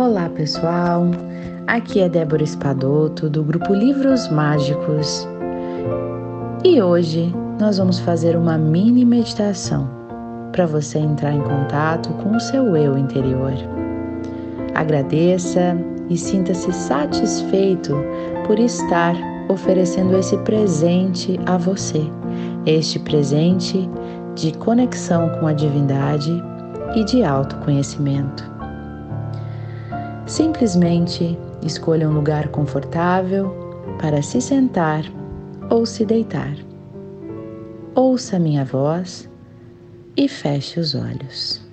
Olá pessoal, aqui é Débora Espadoto do grupo Livros Mágicos e hoje nós vamos fazer uma mini meditação para você entrar em contato com o seu eu interior. Agradeça e sinta-se satisfeito por estar oferecendo esse presente a você, este presente de conexão com a divindade e de autoconhecimento. Simplesmente escolha um lugar confortável para se sentar ou se deitar. Ouça minha voz e feche os olhos.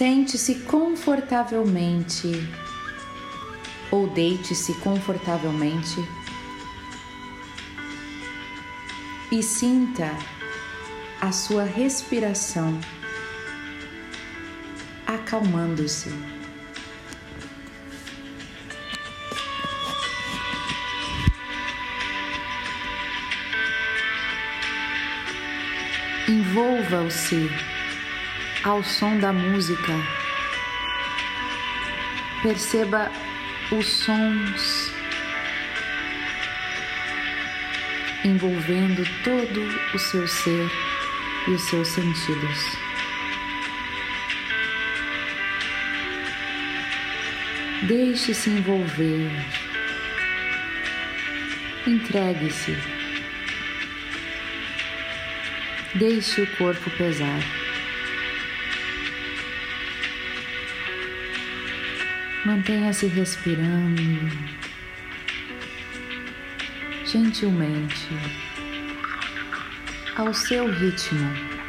Sente-se confortavelmente. Ou deite-se confortavelmente. E sinta a sua respiração acalmando-se. Envolva-se ao som da música. Perceba os sons envolvendo todo o seu ser e os seus sentidos. Deixe-se envolver. Entregue-se. Deixe o corpo pesar. Mantenha-se respirando gentilmente ao seu ritmo.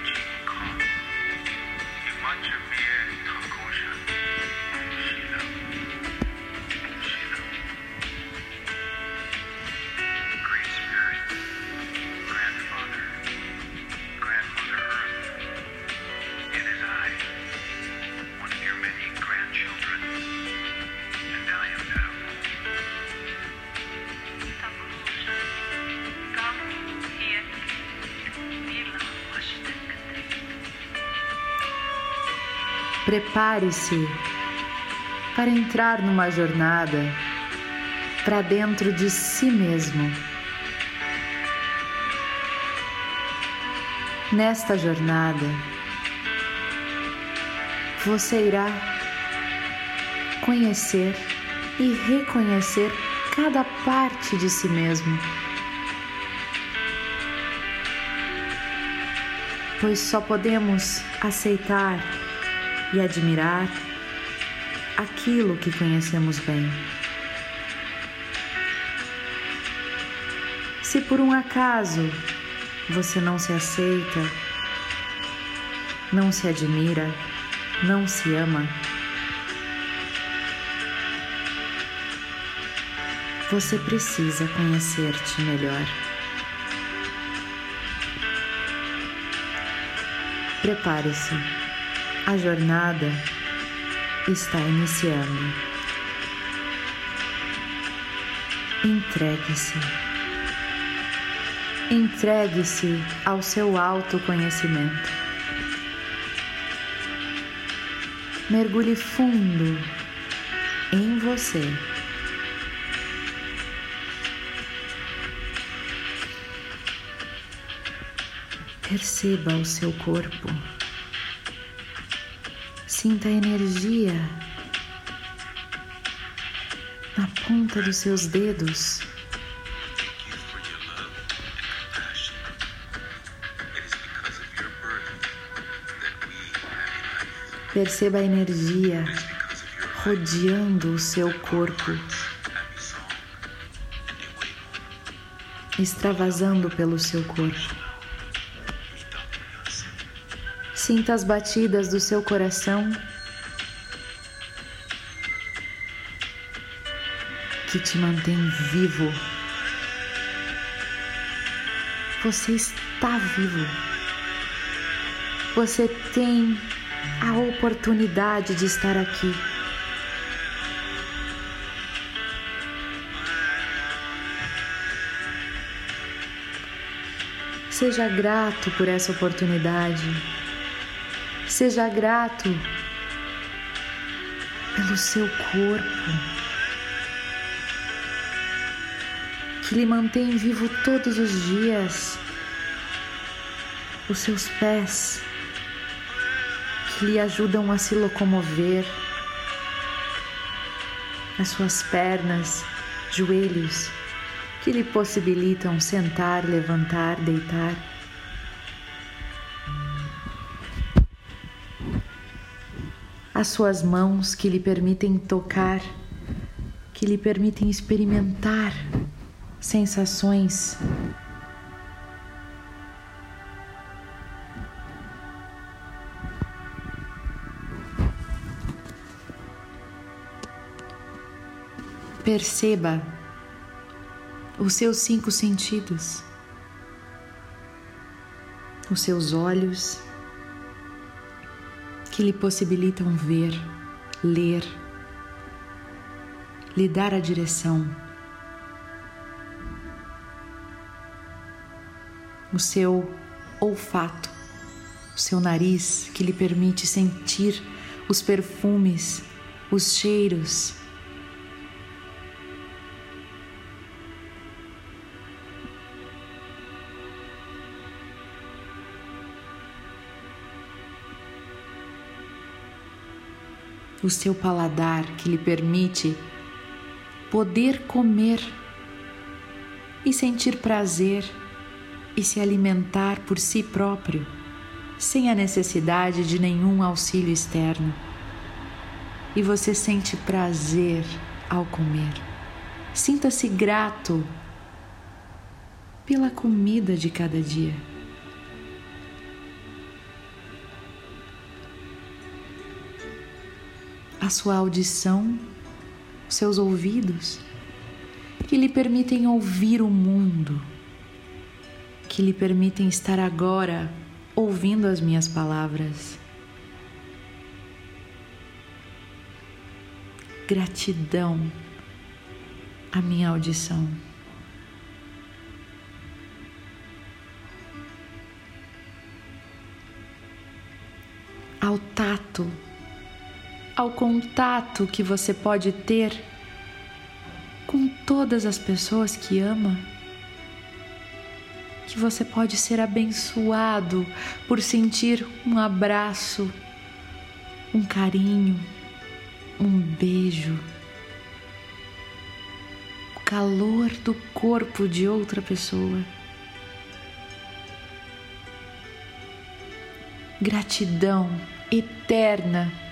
Prepare-se para entrar numa jornada para dentro de si mesmo. Nesta jornada, você irá conhecer e reconhecer cada parte de si mesmo. Pois só podemos aceitar e admirar aquilo que conhecemos bem. Se por um acaso você não se aceita, não se admira, não se ama, você precisa conhecer-te melhor. Prepare-se a jornada está iniciando. Entregue-se. Entregue-se ao seu autoconhecimento. Mergulhe fundo em você. Perceba o seu corpo. Sinta a energia na ponta dos seus dedos. Perceba a energia rodeando o seu corpo, extravasando pelo seu corpo. Sinta as batidas do seu coração que te mantém vivo. Você está vivo. Você tem a oportunidade de estar aqui. Seja grato por essa oportunidade. Seja grato pelo seu corpo, que lhe mantém vivo todos os dias, os seus pés, que lhe ajudam a se locomover, as suas pernas, joelhos, que lhe possibilitam sentar, levantar, deitar. As suas mãos que lhe permitem tocar, que lhe permitem experimentar sensações. Perceba os seus cinco sentidos, os seus olhos que lhe possibilitam ver, ler, lhe dar a direção, o seu olfato, o seu nariz que lhe permite sentir os perfumes, os cheiros o seu paladar que lhe permite poder comer e sentir prazer e se alimentar por si próprio, sem a necessidade de nenhum auxílio externo. E você sente prazer ao comer. Sinta-se grato pela comida de cada dia. A sua audição, seus ouvidos, que lhe permitem ouvir o mundo, que lhe permitem estar agora ouvindo as minhas palavras. Gratidão à minha audição. Ao tato ao contato que você pode ter com todas as pessoas que ama, que você pode ser abençoado por sentir um abraço, um carinho, um beijo, o calor do corpo de outra pessoa. Gratidão eterna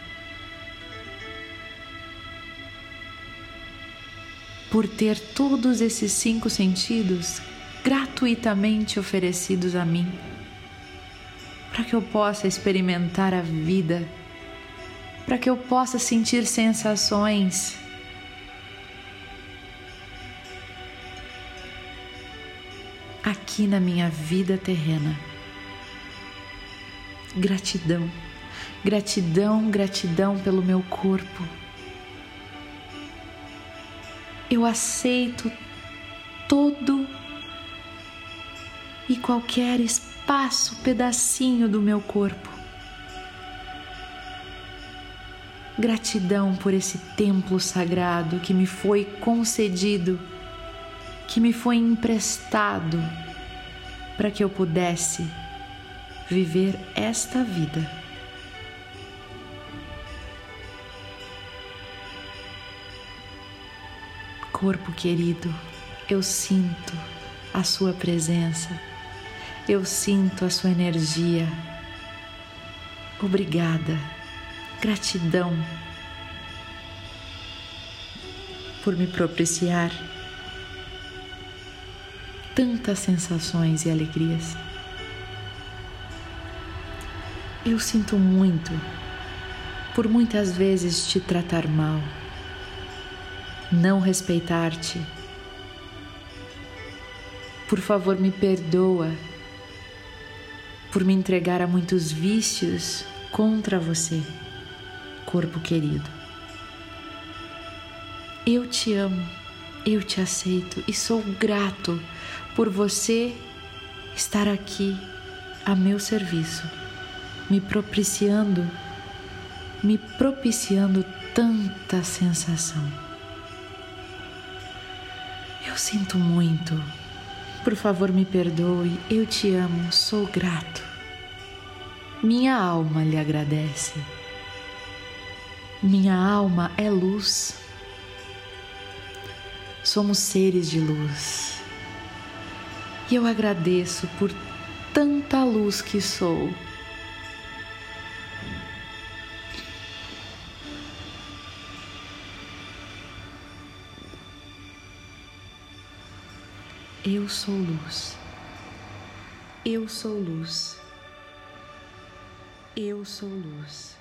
por ter todos esses cinco sentidos gratuitamente oferecidos a mim, para que eu possa experimentar a vida, para que eu possa sentir sensações. Aqui na minha vida terrena. Gratidão, gratidão, gratidão pelo meu corpo eu aceito todo e qualquer espaço, pedacinho do meu corpo. Gratidão por esse templo sagrado que me foi concedido, que me foi emprestado para que eu pudesse viver esta vida. Corpo querido, eu sinto a sua presença, eu sinto a sua energia. Obrigada, gratidão por me propiciar tantas sensações e alegrias. Eu sinto muito por muitas vezes te tratar mal não respeitar-te, Por favor, me perdoa por me entregar a muitos vícios contra você, corpo querido. Eu te amo, eu te aceito e sou grato por você estar aqui a meu serviço, me propiciando, me propiciando tanta sensação. Eu sinto muito. Por favor, me perdoe. Eu te amo, sou grato. Minha alma lhe agradece. Minha alma é luz. Somos seres de luz. E eu agradeço por tanta luz que sou. Eu sou luz. Eu sou luz. Eu sou luz.